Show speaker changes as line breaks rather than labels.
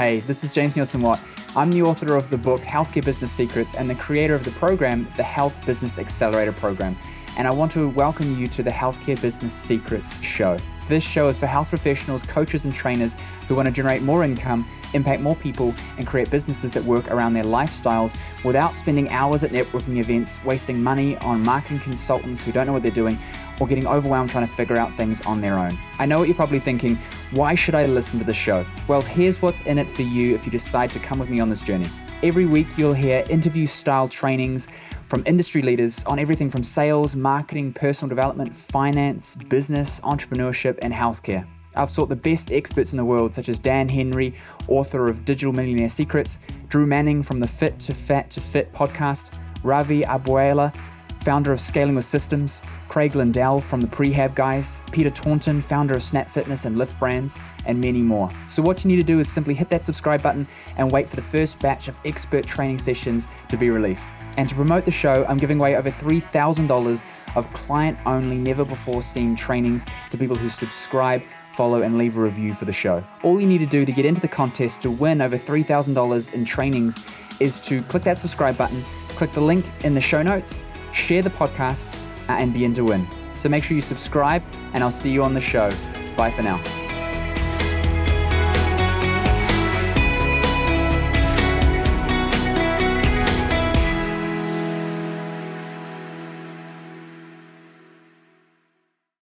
Hey, this is James Neilson Watt. I'm the author of the book Healthcare Business Secrets and the creator of the program, the Health Business Accelerator Program. And I want to welcome you to the Healthcare Business Secrets Show. This show is for health professionals, coaches, and trainers who want to generate more income, impact more people, and create businesses that work around their lifestyles without spending hours at networking events, wasting money on marketing consultants who don't know what they're doing, or getting overwhelmed trying to figure out things on their own. I know what you're probably thinking why should I listen to the show? Well, here's what's in it for you if you decide to come with me on this journey. Every week, you'll hear interview style trainings from industry leaders on everything from sales, marketing, personal development, finance, business, entrepreneurship, and healthcare. I've sought the best experts in the world, such as Dan Henry, author of Digital Millionaire Secrets, Drew Manning from the Fit to Fat to Fit podcast, Ravi Abuvala, founder of Scaling with Systems, Craig Lindell from the Prehab Guys, Peter Taunton, founder of Snap Fitness and Lift Brands, and many more. So, what you need to do is simply hit that subscribe button and wait for the first batch of expert training sessions to be released. And to promote the show, I'm giving away over $3,000 of client only, never before seen trainings to people who subscribe follow, and leave a review for the show. All you need to do to get into the contest to win over $3,000 in trainings is to click that subscribe button, click the link in the show notes, share the podcast, and be in to win. So make sure you subscribe, and I'll see you on the show. Bye for now.